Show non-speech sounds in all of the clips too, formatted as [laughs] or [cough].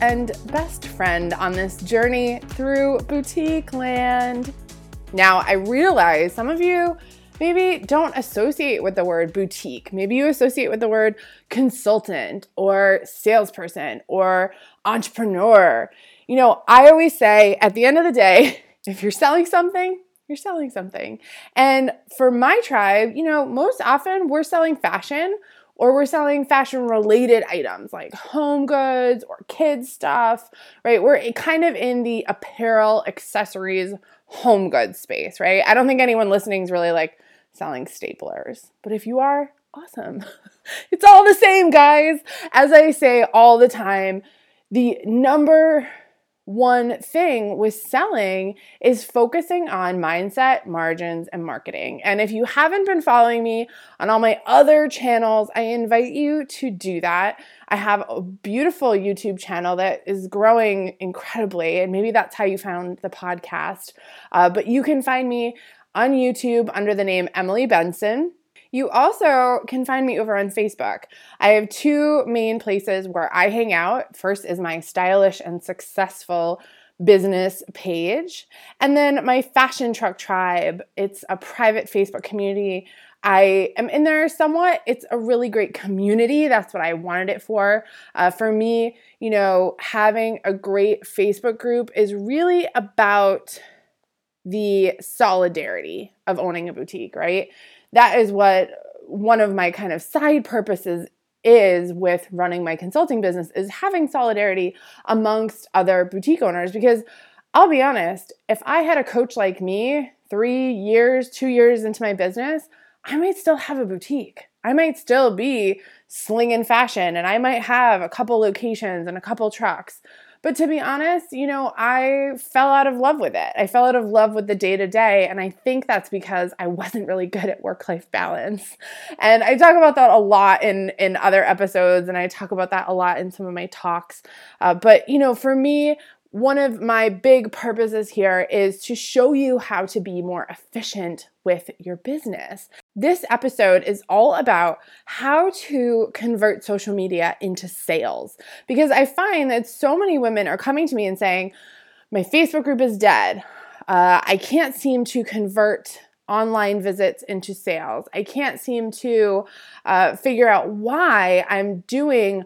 and best friend on this journey through boutique land. Now, I realize some of you maybe don't associate with the word boutique. Maybe you associate with the word consultant or salesperson or entrepreneur. You know, I always say at the end of the day, [laughs] if you're selling something, you're selling something. And for my tribe, you know, most often we're selling fashion or we're selling fashion related items like home goods or kids stuff, right? We're kind of in the apparel, accessories, home goods space, right? I don't think anyone listening is really like selling staplers. But if you are, awesome. [laughs] it's all the same, guys. As I say all the time, the number one thing with selling is focusing on mindset, margins, and marketing. And if you haven't been following me on all my other channels, I invite you to do that. I have a beautiful YouTube channel that is growing incredibly, and maybe that's how you found the podcast. Uh, but you can find me on YouTube under the name Emily Benson. You also can find me over on Facebook. I have two main places where I hang out. First is my stylish and successful business page, and then my Fashion Truck Tribe. It's a private Facebook community. I am in there somewhat. It's a really great community. That's what I wanted it for. Uh, for me, you know, having a great Facebook group is really about the solidarity of owning a boutique, right? That is what one of my kind of side purposes is with running my consulting business is having solidarity amongst other boutique owners because I'll be honest, if I had a coach like me 3 years, 2 years into my business, I might still have a boutique. I might still be slinging fashion and I might have a couple locations and a couple trucks. But to be honest, you know, I fell out of love with it. I fell out of love with the day to day. And I think that's because I [laughs] wasn't really good at work life balance. And I talk about that a lot in, in other episodes, and I talk about that a lot in some of my talks. Uh, but, you know, for me, one of my big purposes here is to show you how to be more efficient with your business. This episode is all about how to convert social media into sales because I find that so many women are coming to me and saying, My Facebook group is dead. Uh, I can't seem to convert online visits into sales. I can't seem to uh, figure out why I'm doing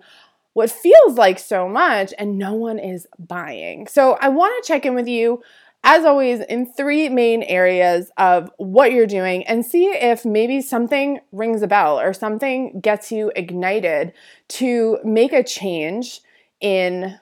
what feels like so much and no one is buying. So I want to check in with you as always, in three main areas of what you're doing and see if maybe something rings a bell or something gets you ignited to make a change in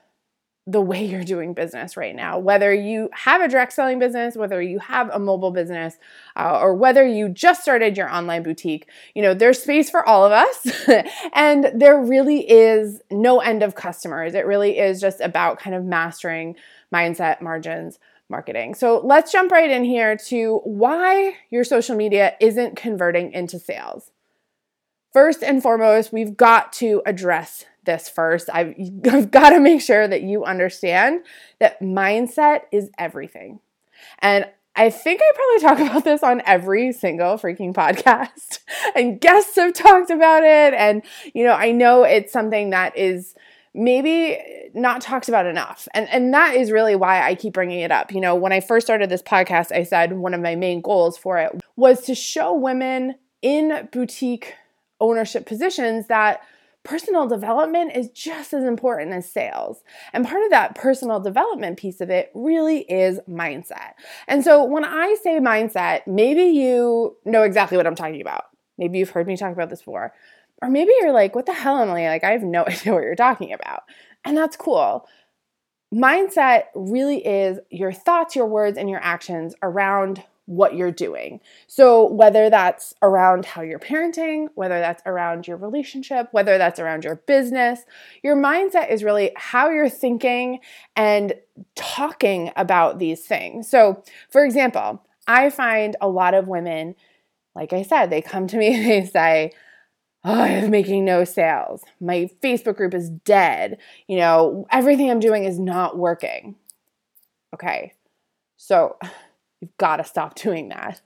the way you're doing business right now. Whether you have a direct selling business, whether you have a mobile business, uh, or whether you just started your online boutique, you know, there's space for all of us. [laughs] and there really is no end of customers. It really is just about kind of mastering mindset, margins, marketing. So let's jump right in here to why your social media isn't converting into sales. First and foremost, we've got to address this first. I've, [laughs] I've got to make sure that you understand that mindset is everything. And I think I probably talk [laughs] about this on every single freaking podcast, [laughs] and guests have talked about it. And, you know, I know it's something that is maybe not talked about enough. And and that is really why I keep bringing it up. You know, when I first started this podcast, I said one of my main goals for it was to show women in boutique ownership positions that personal development is just as important as sales. And part of that personal development piece of it really is mindset. And so when I say mindset, maybe you know exactly what I'm talking about. Maybe you've heard me talk about this before. Or maybe you're like, what the hell, Emily? Like, I have no [laughs] idea what you're talking about. And that's cool. Mindset really is your thoughts, your words, and your actions around what you're doing. So, whether that's around how you're parenting, whether that's around your relationship, whether that's around your business, your mindset is really how you're thinking and talking about these things. So, for example, I find a lot of women, like I said, they come to me [laughs] and they say, Oh, I'm making no sales. My Facebook group is dead. You know, everything I'm doing is not working. Okay. So, You've got to stop doing that.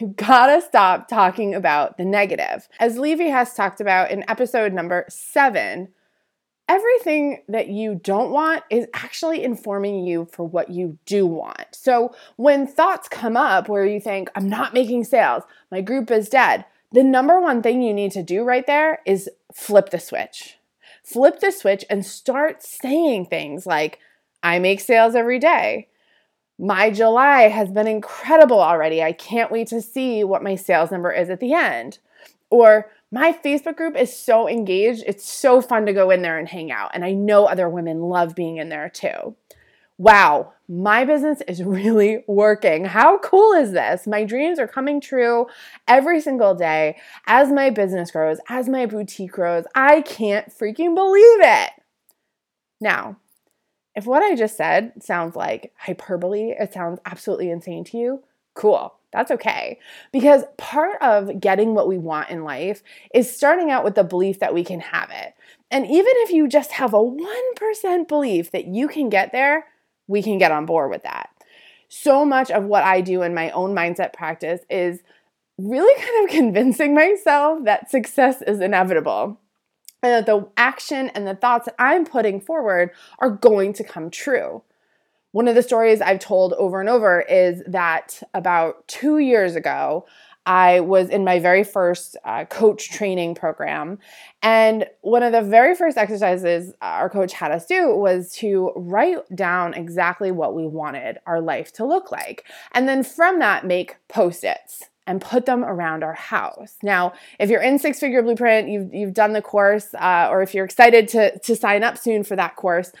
You've got to stop talking about the negative. As Levy has talked about in episode number seven, everything that you don't want is actually informing you for what you do want. So when thoughts come up where you think, I'm not making sales, my group is dead, the number one thing you need to do right there is flip the switch. Flip the switch and start saying things like, I make sales every day. My July has been incredible already. I can't wait to see what my sales number is at the end. Or my Facebook group is so engaged. It's so fun to go in there and hang out. And I know other women love being in there too. Wow, my business is [laughs] really working. How cool is this? My dreams are coming true every single day as my business grows, as my boutique grows. I can't freaking believe it. Now, if what I just said sounds like hyperbole, it sounds absolutely insane to you, cool. That's okay. Because part of getting what we want in life is starting out with the belief that we can have it. And even if you just have a 1% belief that you can get there, we can get on board with that. So much of what I do in my own mindset practice is really [laughs] kind of convincing myself that success is inevitable and that the action and the thoughts that I'm putting forward are going to come true. One of the stories I've told over and over is that about two years ago, I was in my very first uh, coach training program. And one of the very first exercises our coach had us do was to write down exactly what we wanted our life to look like. And then from that, make post its and put them around our house. Now, if you're in Six Figure Blueprint, you've, you've done the course, uh, or if you're excited to, to sign up soon for that course,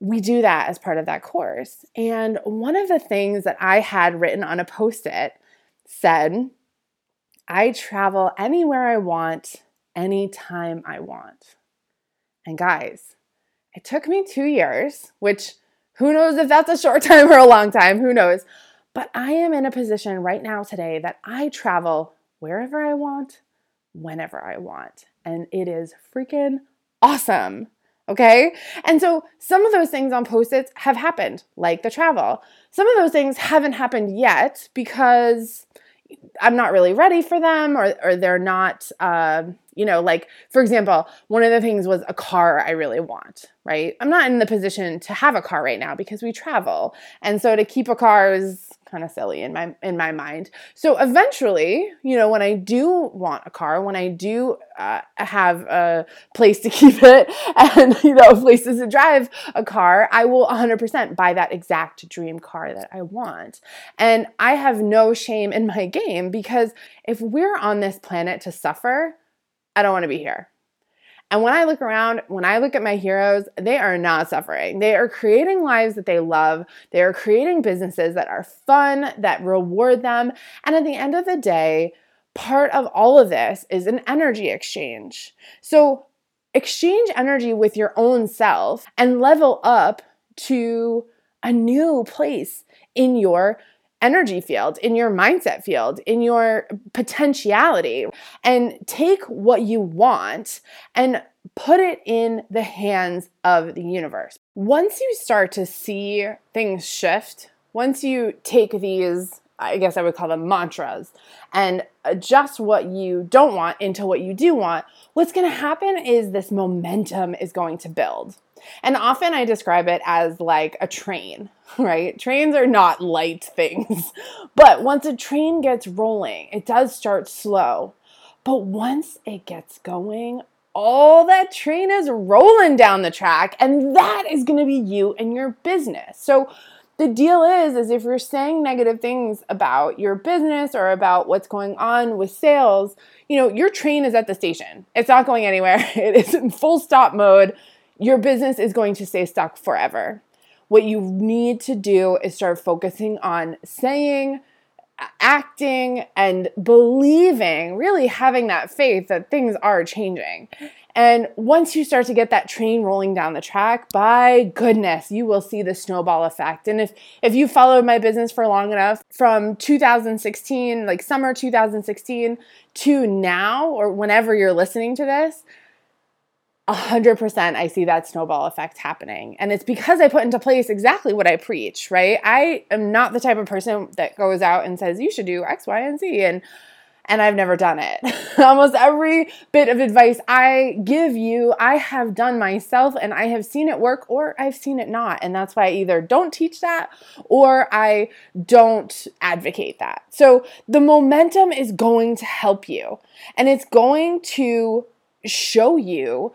we do that as part of that course. And one of the things that I had written on a post it said, I travel anywhere I want, anytime I want. And guys, it took me two years, which who knows if that's a short [laughs] time or a long time, who knows. But I am in a position right now today that I travel wherever I want, whenever I want. And it is freaking awesome. Okay. And so some of those things on post its have happened, like the travel. Some of those things haven't happened yet because I'm not really ready for them or, or they're not, uh, you know, like for example, one of the things was a car I really want, right? I'm not in the position to have a car right now because we travel. And so to keep a car is kind of silly in my in my mind. So eventually, you know, when I do want a car, when I do uh, have a place to [laughs] keep it and you know places to drive a car, I will 100% buy that exact dream car that I want. And I have no shame in my [laughs] game because if we're on this planet to suffer, I don't want to be here. And when I look around, when I look at my heroes, they are not suffering. They are creating lives that they love. They are creating businesses that are fun, that reward them. And at the end of the day, part of all of this is an energy exchange. So exchange energy with your own self and level up to a new place in your energy field, in your mindset field, in your potentiality, and take what you want and put it in the hands of the universe. Once you start to see things shift, once you take these, I guess I would call them mantras, and adjust what you don't want into what you do want, what's gonna happen is this momentum is going to build. And often I describe it as like a train, [laughs] right? Trains are not light [laughs] things. But once a train gets rolling, it does start slow. But once it gets going, all that train is rolling down the track, and that is going to be you and your business. So, the deal is is if you're saying negative things about your business or about what's going on with sales you know your train is at the station it's not going anywhere [laughs] it is in full stop mode your business is going to stay stuck forever what you need to do is start focusing on saying acting and believing really having that faith that things are changing and once you start to get that train rolling down the track, by goodness, you will see the snowball effect. And if if you followed my business for long enough from 2016, like summer 2016 to now or whenever you're listening to this, 100% I see that snowball effect happening. And it's because I put into place exactly what I preach, right? I am not the type of person that goes out and says you should do X, Y, and Z and and I've never done it. [laughs] Almost every bit of advice I give you, I have done myself and I have seen it work or I've seen it not. And that's why I either don't teach that or I don't advocate that. So the momentum is going to help you and it's going to show you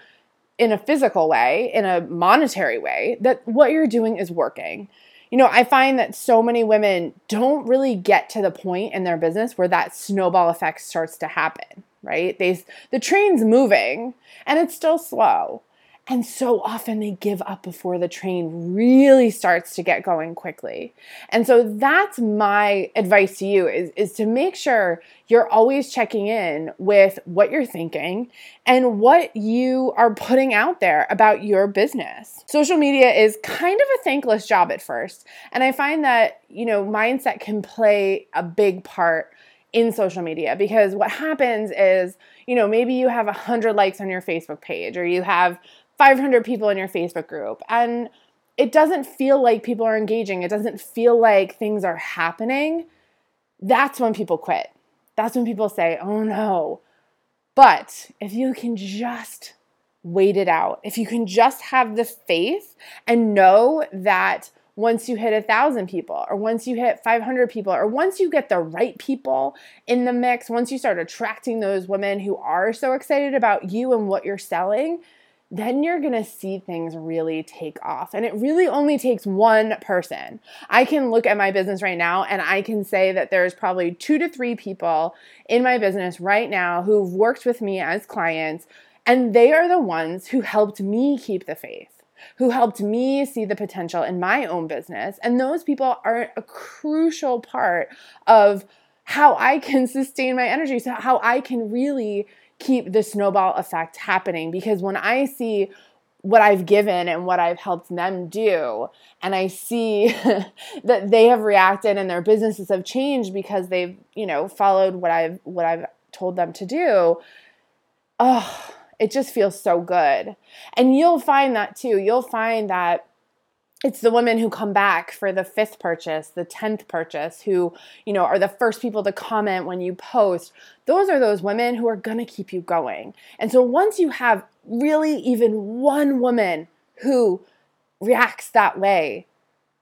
in a physical way, in a monetary way, that what you're doing is working you know, I find that so many women don't really get to the point in their business where that snowball effect starts to happen, right? They the train's moving and it's still slow. And so often they give up before the train really starts to get going quickly. And so that's my advice to you is, is to make sure you're always checking in with what you're thinking and what you are putting out there about your business. Social media is kind of a thankless job at first. And I find that, you know, mindset can play a big part in social media because what happens is, you know, maybe you have 100 likes on your Facebook page or you have 500 people in your Facebook group and it doesn't feel like people are engaging, it doesn't feel like things are happening, that's when people quit. That's when people say, oh no. But if you can just wait it out, if you can just have the faith and know that once you hit a thousand people, or once you hit 500 people, or once you get the right people in the mix, once you start attracting those women who are so excited about you and what you're selling, then you're going to see things really take off. And it really only takes one person. I can look at my business right now and I can say that there's probably two to three people in my business right now who've worked with me as clients, and they are the ones who helped me keep the faith. Who helped me see the potential in my own business. And those people are a crucial part of how I can [laughs] sustain my energy, so how I can really keep the snowball effect happening because when I see what I've given and what I've helped them do, and I see [laughs] that they have reacted and their businesses have changed because they've, you know, followed what I've what I've told them to do. Oh, it just feels so good. And you'll find that too. You'll find that it's the women who come back for the fifth purchase, the 10th purchase, who, you know, are the first people to comment when you post. Those are those women who are going to keep you going. And so once you have really even one woman who reacts that way,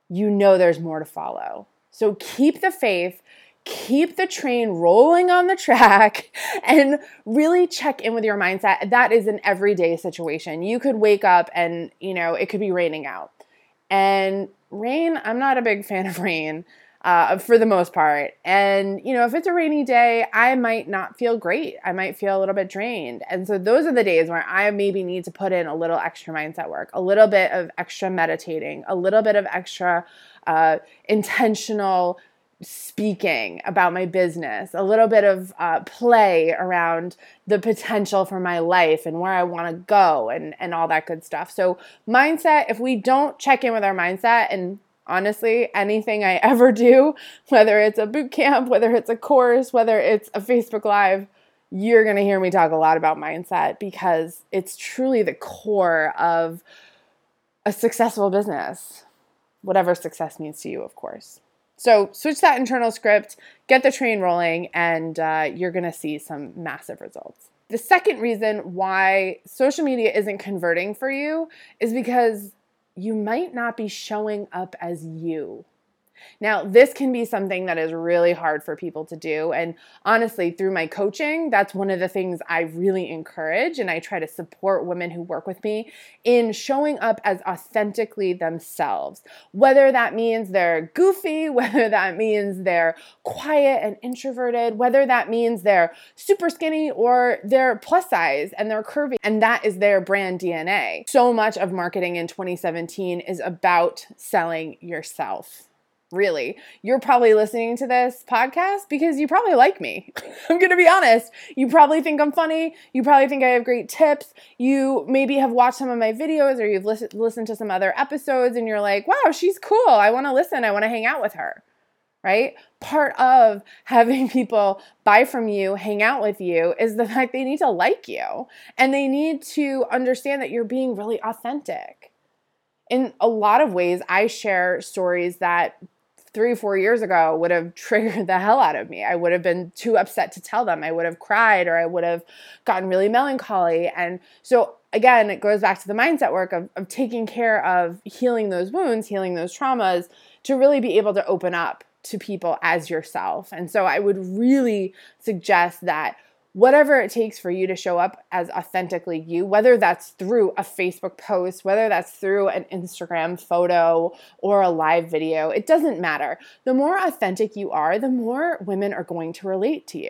you know there's more to follow. So keep the faith, keep the train rolling on the track, [laughs] and really check in with your mindset. That is an everyday situation. You could wake up and, you know, it could be raining out and rain, I'm not a big fan of rain uh, for the most part. And, you know, if it's a rainy day, I might not feel great. I might feel a little bit drained. And so those are the days where I maybe need to put in a little extra mindset work, a little bit of extra meditating, a little bit of extra uh, intentional speaking about my business, a little bit of uh, play around the potential for my life and where I want to go and, and all that good stuff. So, mindset, if we don't check in with our mindset, and honestly, anything I ever [laughs] do, whether it's a boot camp, whether it's a course, whether it's a Facebook Live, you're going to hear me talk a lot about mindset because it's truly the core of a successful business, whatever success means to you, of course. So switch that internal script, get the train rolling, and uh, you're going to see some massive results. The second reason why social media isn't converting for you is because you might not be showing up as you. Now, this can be something that is really hard for people to do. And honestly, through my coaching, that's one of the things I really encourage. And I try to support women who work with me in showing up as authentically themselves. Whether that means they're goofy, [laughs] whether that means they're quiet and introverted, whether that means they're super skinny or they're plus size and they're curvy. And that is their brand DNA. So much of marketing in 2017 is about selling yourself really. You're probably listening to this podcast because you probably like me. [laughs] I'm going to be honest. You probably think I'm funny. You probably think I have great tips. You maybe have watched some of my videos or you've listened listened to some other episodes and you're like, "Wow, she's cool. I want to listen. I want to hang out with her." Right? Part of having [laughs] people buy from you, hang out with you is the fact they need to like you and they need to understand that you're being really authentic. In a lot of ways, I share stories that three, four years ago would have [laughs] triggered the hell out of me. I would have been too upset to tell them. I would have cried or I would have gotten really melancholy. And so, again, it goes back to the mindset work of, of taking care of healing those wounds, healing those traumas to really be able to open up to people as yourself. And so, I would really suggest that whatever it takes for you to show up as authentically you, whether that's through a Facebook post, whether that's through an Instagram photo or a live video, it doesn't matter. The more authentic you are, the more women are going to relate to you.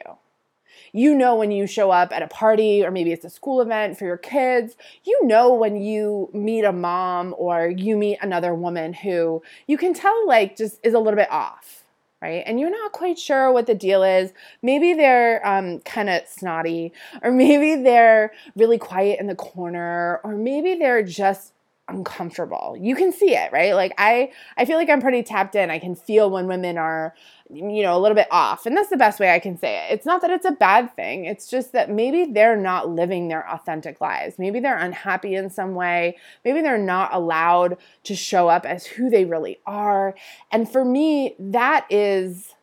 You know when you show up at a party or maybe it's a school event for your kids. You know when you meet a mom or you meet another woman who you can tell like just is a little bit off right? And you're not quite sure what the deal is. Maybe they're um, kind of snotty, or maybe they're really quiet in the corner, or maybe they're just uncomfortable. You can see it, right? Like I I feel like I'm pretty tapped in. I can feel when women are you know, a little bit off. And that's the best way I can say it. It's not that it's a bad thing. It's just that maybe they're not living their authentic lives. Maybe they're unhappy in some way. Maybe they're not allowed to show up as who they really are. And for me, that is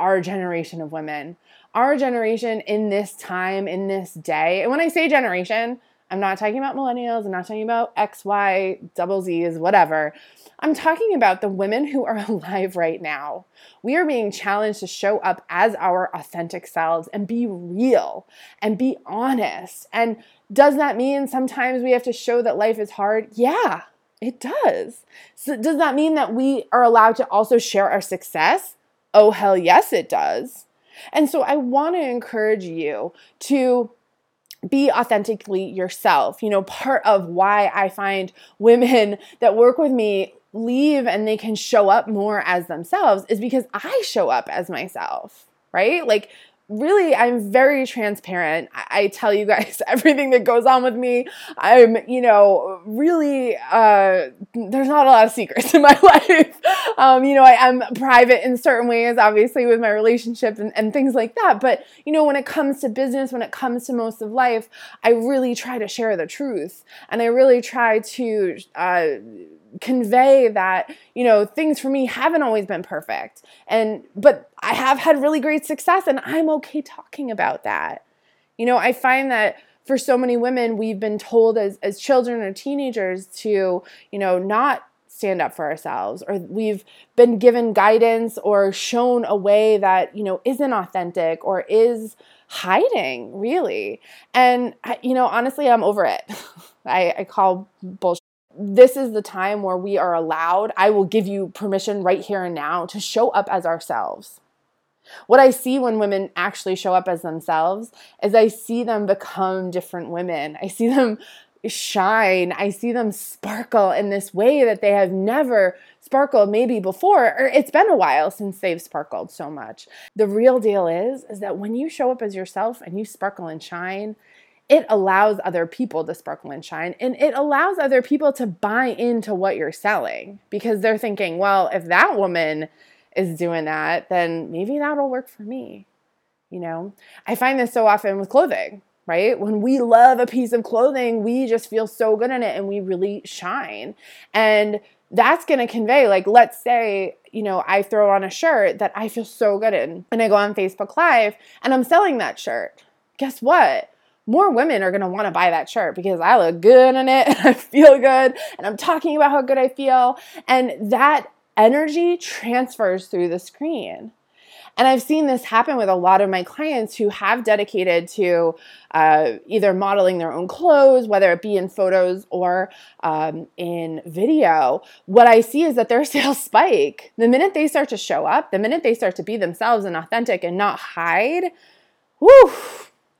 our generation of women. Our generation in this time, in this day. And when I say generation, I'm not talking about millennials. I'm not talking about X, Y, double Z's, whatever. I'm talking about the women who are [laughs] alive right now. We are being challenged to show up as our authentic selves and be real and be honest. And does that mean sometimes we have to show that life is hard? Yeah, it does. So does that mean that we are allowed to also share our success? Oh, hell yes, it does. And so I want to encourage you to be authentically yourself. You know, part of why I find women [laughs] that work with me leave and they can show up more as themselves is because I show up as myself, right? Like really i'm very transparent. I, tell you guys [laughs] everything that goes on with me. I'm you know really uh, there's not a lot of secrets in my [laughs] life. Um, you know i am private in certain ways obviously with my relationship and, and things like that. But you know when it comes to business when it comes to most of life i really try to share the truth. And i really try to uh, convey that you know things for me haven't always been perfect. And but i have had really great success and i'm okay talking about that. You know i find that for so many women we've been told as as children or teenagers to you know not stand up for ourselves or we've been given guidance or shown a way that you know isn't authentic or is hiding really. And you know honestly i'm over it. [laughs] I, I call bullshit this is the time where we are allowed, I will give you permission right here and now to show up as ourselves. What I see when women actually show up as themselves is I see them become different women. I see them shine. I see them sparkle in this way that they have never sparkled maybe before or it's been a while since they've sparkled so much. The real deal is is that when you show up as yourself and you sparkle and shine, it allows other people to sparkle and shine and it allows other people to buy into what you're selling because they're thinking, well, if that woman is doing that, then maybe that'll work for me. You know, I find this so often with clothing, right? When we love a piece of clothing, we just feel so good in it and we really shine. And that's going to convey, like, let's say, you know, I throw on a shirt that I feel so good in and I go on Facebook Live and I'm selling that shirt. Guess what? More women are going to want to buy that shirt because I look good in it and [laughs] I feel good and I'm talking about how good I feel. And that energy transfers through the screen. And I've seen this happen with a lot of my clients who have dedicated to uh, either modeling their own clothes, whether it be in photos or um, in video. What I see is that their [laughs] sales spike. The minute they start to show up, the minute they start to be themselves and authentic and not hide, whoo,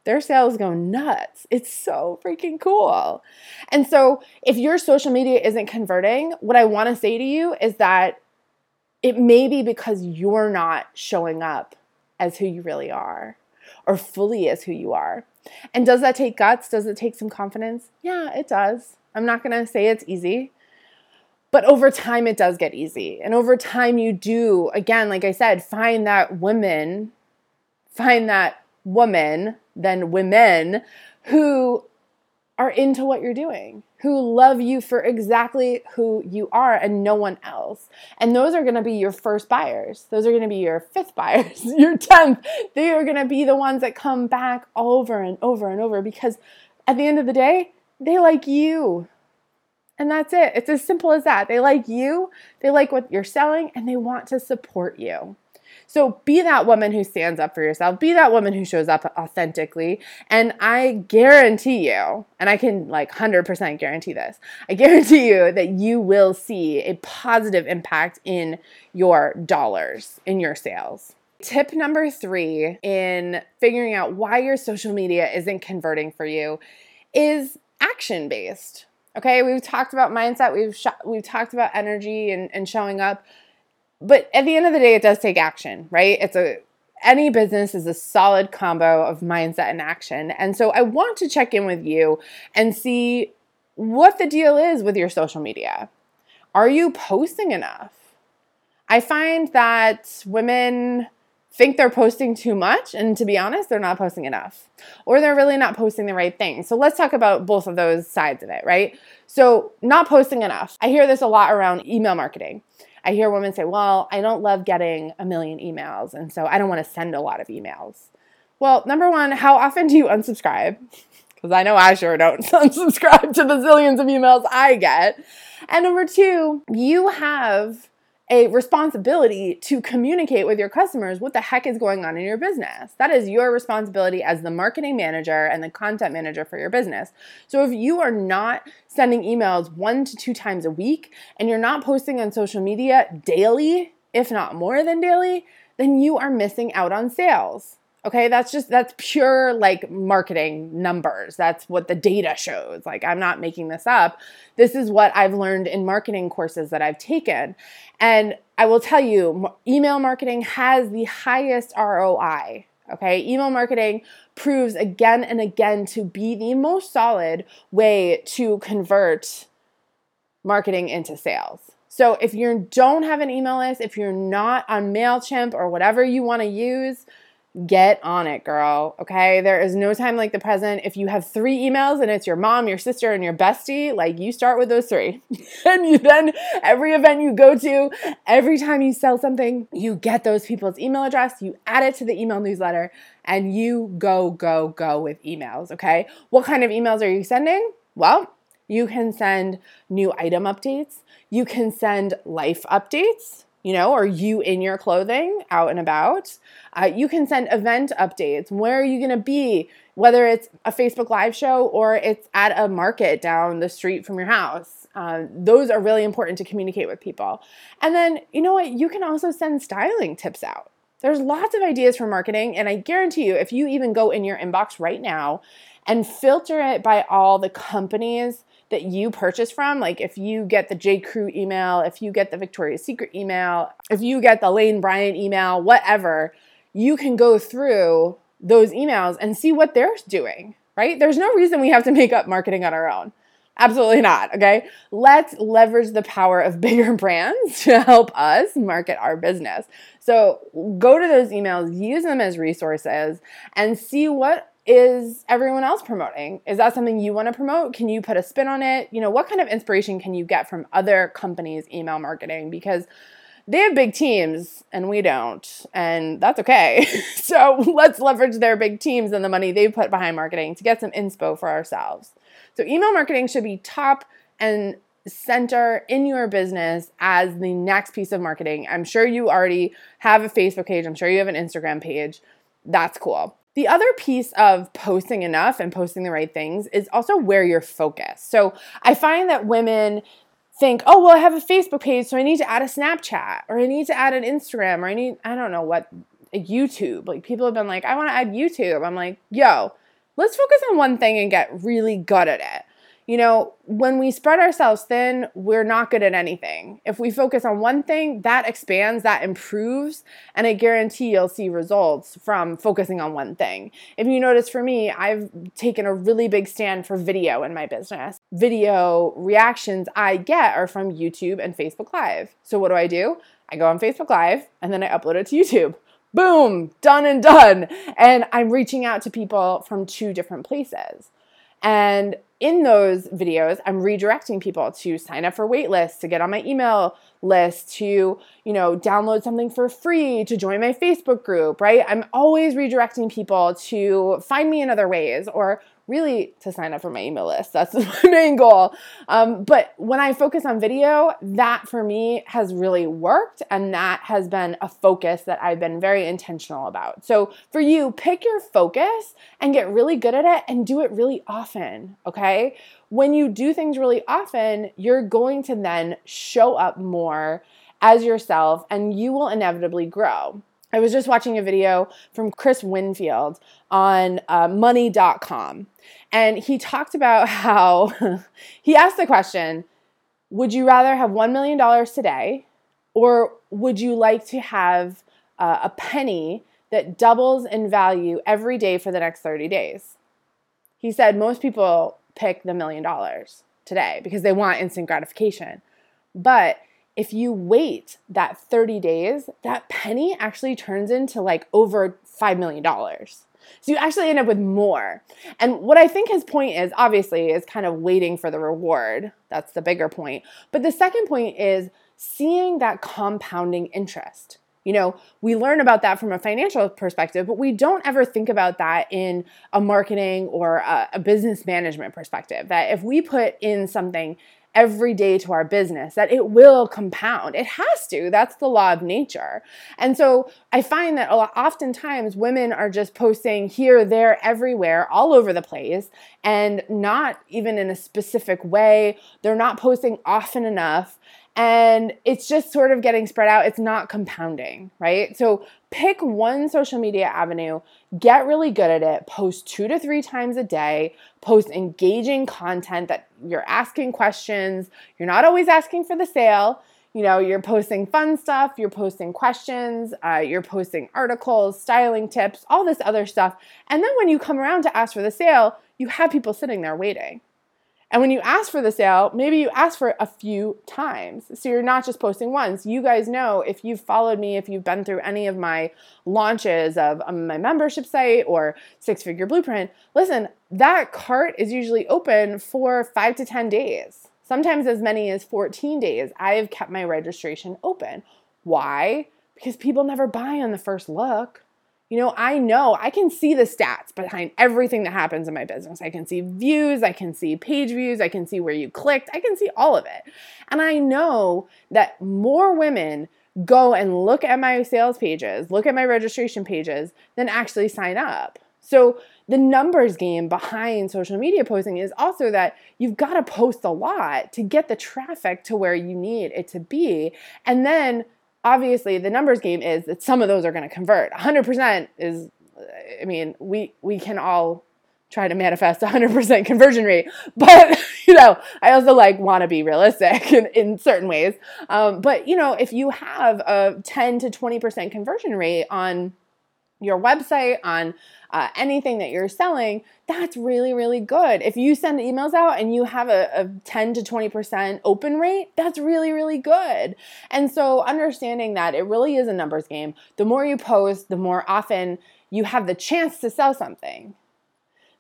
their sales go nuts. It's so freaking cool. And so, if your social media isn't converting, what I want to say to you is that it may be because you're not showing up as who you really are or fully as who you are. And does that take guts? Does it take some confidence? Yeah, it does. I'm not going to say it's easy. But over time, it does get easy. And over time, you do, again, like I said, find that woman, find that woman, then women who are into what you're doing, who love you for exactly who you are and no one else. And those are to be your first buyers. Those are to be your fifth [laughs] buyers, your 10th. They are to be the ones that come back over and over and over because at the end of the day, they like you. And that's it. It's as simple as that. They like you, they like what you're selling, and they want to support you. So be that woman who stands up for yourself, be that woman who shows up authentically. And I guarantee you, and I can like 100% guarantee this, I guarantee you that you will see a positive impact in your dollars, in your sales. Tip number three in figuring out why your social media isn't converting for you is action based. Okay, we've talked about mindset, we've sh- we've talked about energy and, and showing up but at the end of the day, it does take action, right? It's a any business is a solid combo of mindset and action. And so I want to check in with you and see what the deal is with your social media. Are you posting enough? I find that women think they're posting too much, and to be honest, they're not posting enough, or they're really not posting the right thing. So let's talk about both of those sides of it, right? So, not posting enough. I hear this a lot around email marketing. I hear women say, Well, I don't love getting a million emails, and so I don't want to send a lot of emails. Well, number one, how often do you unsubscribe? Because I know I sure don't [laughs] unsubscribe to the zillions of emails I get. And number two, you have a responsibility to communicate with your customers what the heck is going on in your business. That is your responsibility as the marketing manager and the content manager for your business. So if you are not sending emails one to two times a week and you're not posting on social media daily, if not more than daily, then you are missing out on sales. Okay, that's just that's pure like marketing numbers. That's what the data shows. Like I'm not making this up. This is what I've learned in marketing courses that I've taken. And I will tell you, email marketing has the highest ROI. Okay, email marketing proves again and again to be the most solid way to convert marketing into sales. So if you don't have an email list, if you're not on MailChimp or whatever you want to use, get on it, girl. Okay. There is no time like the present. If you have three emails and it's your mom, your sister, and your bestie, like you start with those three. [laughs] and you then, every event you go to, every time you sell something, you get those people's email address, you add it to the email newsletter, and you go, go, go with emails. Okay. What kind of emails are you sending? Well, you can send new item updates, you can send life updates you know, or you in your clothing out and about. Uh, you can send event updates. Where are you going to be? Whether it's a Facebook Live show or it's at a market down the street from your house. Uh, those are really important to communicate with people. And then, you know what? You can also send styling tips out. There's lots of ideas for marketing, and I guarantee you, if you even go in your inbox right now and filter it by all the companies that you purchase from, like if you get the J. Crew email, if you get the Victoria's Secret email, if you get the Lane Bryant email, whatever, you can go through those emails and see what they're doing, right? There's no reason we have to make up marketing on our own. Absolutely not. Okay. Let's leverage the power of bigger [laughs] brands to help us market our business. So go to those emails, use them as resources, and see what is everyone else promoting? Is that something you want to promote? Can you put a spin on it? You know, what kind of inspiration can you get from other companies' email marketing? Because they have big teams and we don't, and that's okay. [laughs] so let's leverage their big teams and the money they put behind marketing to get some inspo for ourselves. So, email marketing should be top and center in your business as the next piece of marketing. I'm sure you already have a Facebook page, I'm sure you have an Instagram page. That's cool. The other piece of posting enough and posting the right things is also where you're focused. So I find that women think, oh, well, I have a Facebook page, so I need to add a Snapchat or I need to add an Instagram or I need, I don't know what, a YouTube. Like people have been like, I want to add YouTube. I'm like, yo, let's focus on one thing and get really good at it you know, when we spread ourselves thin, we're not good at anything. If we focus on one thing, that expands, that improves, and I guarantee you'll see results from focusing on one thing. If you notice for me, I've taken a really big stand for video in my business. Video reactions I get are from YouTube and Facebook Live. So what do I do? I go on Facebook Live and then I upload it to YouTube. Boom, done and done. And I'm reaching out to people from two different places. And in those videos, I'm redirecting people to sign up for waitlists, to get on my email list, to, you know, download something for free, to join my Facebook group, right? I'm always redirecting people to find me in other ways or really to sign up for my email list. That's [laughs] my main goal. Um, but when I focus on video, that for me has really worked. And that has been a focus that I've been very intentional about. So for you, pick your focus and get really good at it and do it really often. Okay. When you do things really often, you're going to then show up more as yourself and you will inevitably grow. I was just watching a video from Chris Winfield on uh, money.com. And he talked about [laughs] how [laughs] he asked the question Would you rather have $1 million today, or would you like to have uh, a penny that doubles in value every day for the next 30 days? He said most people pick the million dollars today because they want instant gratification. But if you wait that 30 days, that penny actually turns into like over $5 million. So you actually end up with more. And what I think his point is obviously is kind of waiting for the reward. That's the bigger point. But the second point is seeing that compounding interest. You know, we learn about that from a financial perspective, but we don't ever think about that in a marketing or a, a business management perspective. That if we put in something every day to our business, that it will compound. It has to. That's the law of nature. And so I find that lot, oftentimes women are just posting here, there, everywhere, all over the place, and not even in a specific way. They're not posting often enough and it's just sort of getting spread out. It's not compounding, right? So pick one social media avenue, get really good at it, post two to three times a day, post engaging content that you're asking questions. You're not always asking for the sale. You know, you're posting fun stuff, you're posting questions, uh, you're posting articles, styling tips, all this other stuff. And then when you come around to ask for the sale, you have people sitting there waiting. And when you ask for the sale, maybe you ask for it a few times. So you're not just posting once. You guys know if you've followed me, if you've been through any of my launches of um, my membership site or six figure blueprint, listen, that cart is usually open for five to 10 days, sometimes as many as 14 days. I have kept my registration open. Why? Because people never buy on the first look. You know, I know I can see the stats behind everything that happens in my business. I can see views, I can see page views, I can see where you clicked, I can see all of it. And I know that more women go and look at my sales pages, look at my registration pages, than actually sign up. So, the numbers game behind social media posting is also that you've got to post a lot to get the traffic to where you need it to be. And then obviously the numbers game is that some of those are going to convert. 100% is I mean, we we can all try to manifest 100% conversion rate, [laughs] but you know, I also like want to be realistic [laughs] in, in certain ways. Um, but you know, if you have a 10 to 20% conversion rate on your website, on uh, anything that you're selling, that's really, really good. If you send emails out and you have a, a 10 to 20% open rate, that's really, really good. And so, understanding that it really is a numbers game, the more you post, the more often you have the chance to sell something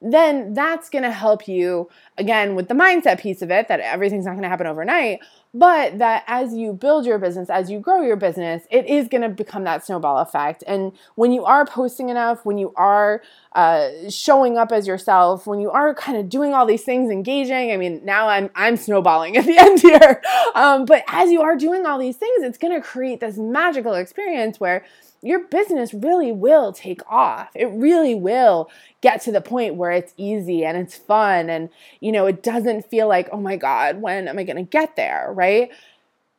then that's going to help you again with the mindset piece of it that everything's not going to happen overnight but that as you build your business, as you grow your business, it is going to become that snowball effect. And when you are posting enough, when you are uh, showing up as yourself, when you are kind of doing all these things, engaging. I mean, now I'm I'm snowballing [laughs] at the end here, um, but as you are doing all these things, it's going to create this magical experience where your business really will take off. It really will get to the point where it's easy and it's fun and you know, it doesn't feel like, "Oh my god, when am I going to get there?" Right?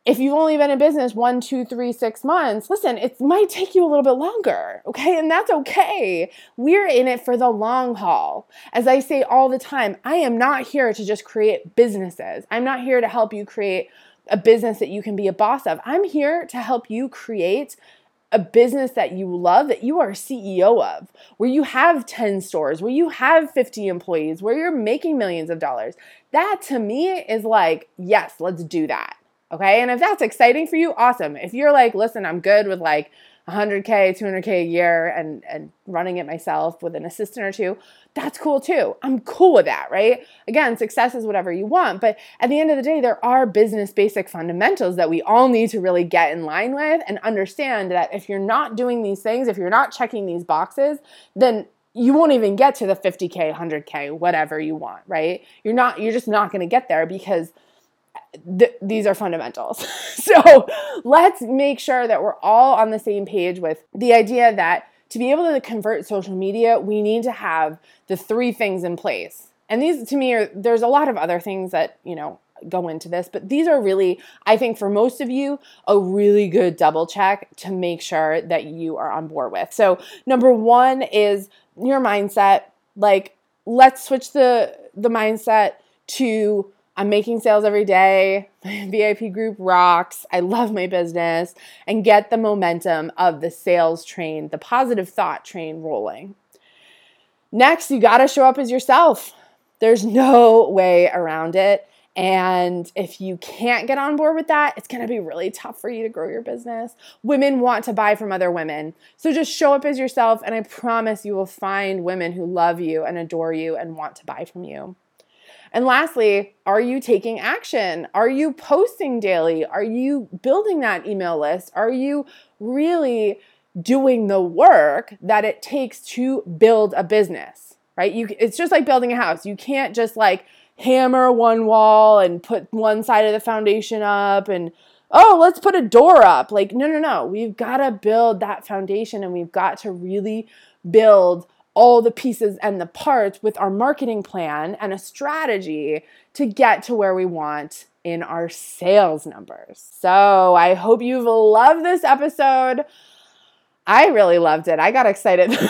If you've only been in business one, two, three, six months, listen, it might take you a little bit longer, okay? And that's okay. We're in it for the long haul. As I say all the time, I am not here to just create businesses. I'm not here to help you create a business that you can be a boss of. I'm here to help you create a business that you love that you are CEO of, where you have 10 stores, where you have 50 employees, where you're making millions of dollars. That to me is like, yes, let's do that. Okay. And if that's exciting for you, awesome. If you're like, listen, I'm good with like 100K, 200K a year and, and running it myself with an assistant or two, that's cool too. I'm cool with that, right? Again, success is whatever you want. But at the end of the day, there are business basic fundamentals that we all need to really get in line with and understand that if you're not doing these things, if you're not checking these boxes, then you won't even get to the 50K, 100K, whatever you want, right? You're not, you're just not going to get there because th- these are fundamentals. [laughs] so let's make sure that we're all on the same page with the idea that to be able to convert social media, we need to have the three things in place. And these to me are there's a lot of other things that, you know, go into this, but these are really, I think for most of you, a really good double check to make sure that you are on board with. So, number 1 is your mindset. Like let's switch the the mindset to I'm making sales every day. [laughs] My VIP group rocks. I love my business and get the momentum of the sales train, the positive thought train rolling. Next, you got to show up as yourself. There's no [laughs] way around it. And if you can't get on board with that, it's to be really tough for you to grow your business. Women want to buy from other women. So just show up as yourself, and I promise you will find women who love you and adore you and want to buy from you. And lastly, are you taking action? Are you posting daily? Are you building that email list? Are you really doing the work that it takes to build a business? Right? You it's just like building a house. You can't just like hammer one wall and put one side of the foundation up and oh, let's put a door up. Like no, no, no. We've got to build that foundation and we've got to really build all the pieces and the parts with our marketing plan and a strategy to get to where we want in our sales numbers. So I hope you've loved this episode. I really loved it. I got excited. [laughs]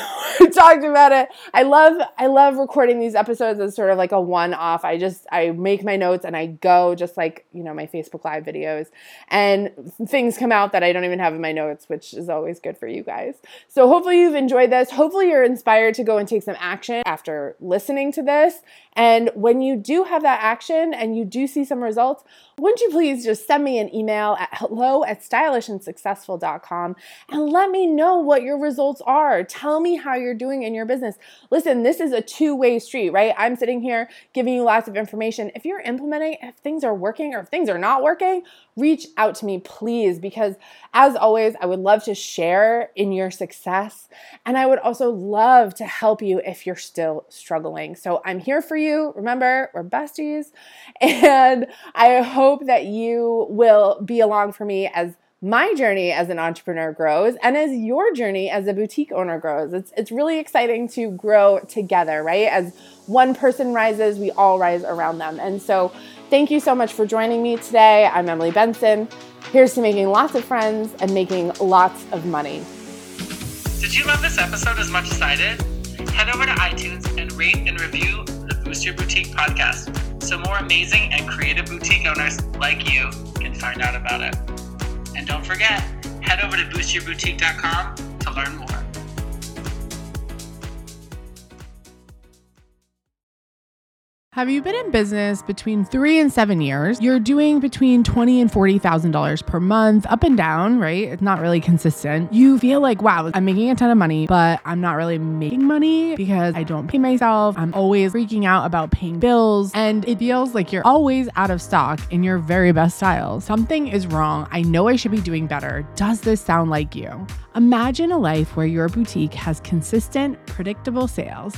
talked about it. I love I love recording these episodes as sort of like a one-off. I just I make my notes and I go just like, you know, my Facebook live videos and things come out that I don't even have in my notes, which is always good for you guys. So hopefully you've enjoyed this. Hopefully you're inspired to go and take some action after listening to this. And when you do have that action and you do see some results, wouldn't you please just send me an email at hello at stylishandsuccessful.com and let me know what your results are. Tell me how you're doing in your business. Listen, this is a two way street, right? I'm sitting here giving you lots of information. If you're implementing, if things are working or if things are not working, reach out to me, please, because as always, I would love to share in your success. And I would also love to help you if you're still struggling. So I'm here for you. Remember, we're besties. [laughs] And I hope that you will be along for me as my journey as an entrepreneur grows and as your journey as a boutique owner grows. It's, it's really exciting to grow together, right? As one person rises, we all rise around them. And so, thank you so much for joining me today. I'm Emily Benson. Here's to making lots of friends and making lots of money. Did you love this episode as much as I did? Head over to iTunes and rate and review the Boost Your Boutique podcast so more amazing and creative boutique owners like you can find out about it. And don't forget, head over to boostyourboutique.com to learn more. Have you been in business between three and seven years? You're doing between twenty and forty thousand dollars per month, up and down, right? It's not really consistent. You feel like, wow, I'm making a ton of money, but I'm not really making money because I don't pay myself. I'm always freaking out about paying bills, and it feels like you're always out of stock in your very best styles. Something is wrong. I know I should be doing better. Does this sound like you? Imagine a life where your boutique has consistent, predictable sales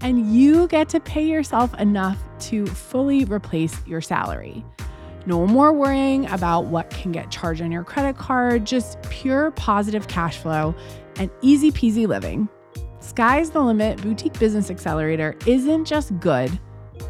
and you get to pay yourself enough to fully replace your salary. No more worrying about what can get charged on your credit card, just pure positive cash flow and easy peasy living. Sky's the Limit Boutique Business Accelerator isn't just good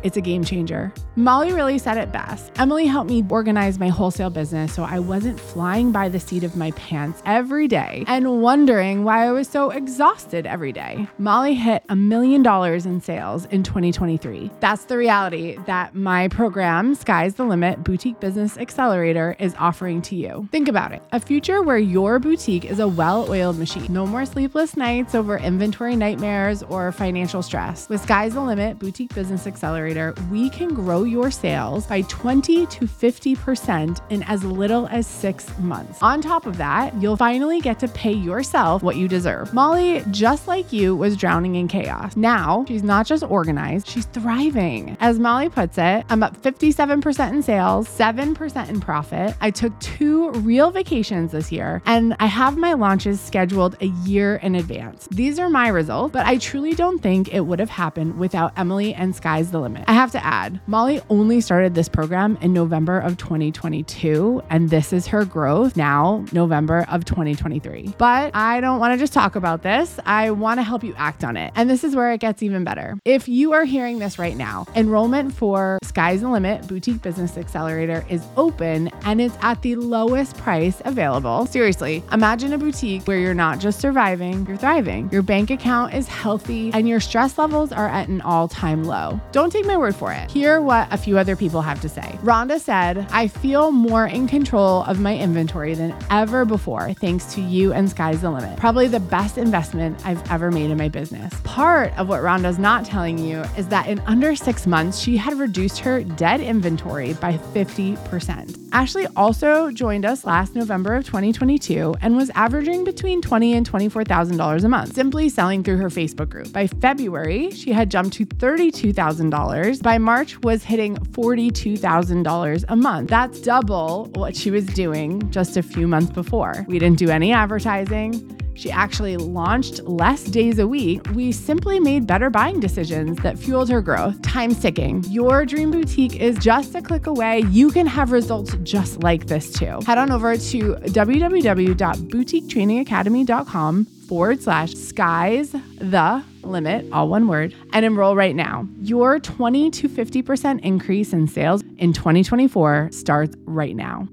it's a game changer. Molly really said it best. Emily helped me organize my wholesale business so I wasn't flying by the seat of my pants every day and wondering why I was so exhausted every day. Molly hit a million dollars in sales in 2023. That's the reality that my program, Sky's the Limit Boutique Business Accelerator, is offering to you. Think about it a future where your boutique is a well oiled machine. No more sleepless nights over inventory nightmares or financial stress. With Sky's the Limit Boutique Business Accelerator, Accelerator, we can grow your sales by 20 to 50% in as little as six months. On top of that, you'll finally get to pay yourself what you deserve. Molly, just like you, was drowning in chaos. Now, she's not just organized, she's thriving. As Molly puts it, I'm up 57% in sales, 7% in profit. I took two real vacations this year, and I have my launches scheduled a year in advance. These are my results, but I truly don't think it would have happened without Emily and Sky's limit. I have to add, Molly only started this program in November of 2022, and this is her growth now, November of 2023. But I don't want to just talk about this. I want to help you act on it. And this is where it gets even better. If you are hearing this right now, enrollment for Sky's the Limit Boutique Business Accelerator is open and it's at the lowest price available. Seriously, imagine a boutique where you're not just surviving, you're thriving. Your bank account is healthy and your stress levels are at an all time low. Don't take my word for it. Hear what a few other people have to say. Rhonda said, I feel more in control of my inventory than ever before, thanks to you and Sky's the Limit. Probably the best investment I've ever made in my business. Part of what Rhonda's not telling you is that in under six months, she had reduced her dead inventory by 50%. Ashley also joined us last November of 2022 and was averaging between $20 and $24,000 a month, simply selling through her Facebook group. By February, she had jumped to $32,000 by March was hitting $42,000 a month. That's double what she was doing just a few months before. We didn't do any advertising. She actually launched less days a week. We simply made better buying decisions that fueled her growth. Time's ticking. Your dream boutique is just a click away. You can have results just like this too. Head on over to www.boutiquetrainingacademy.com forward slash skies the limit, all one word, and enroll right now. Your 20 to 50% increase in sales in 2024 starts right now.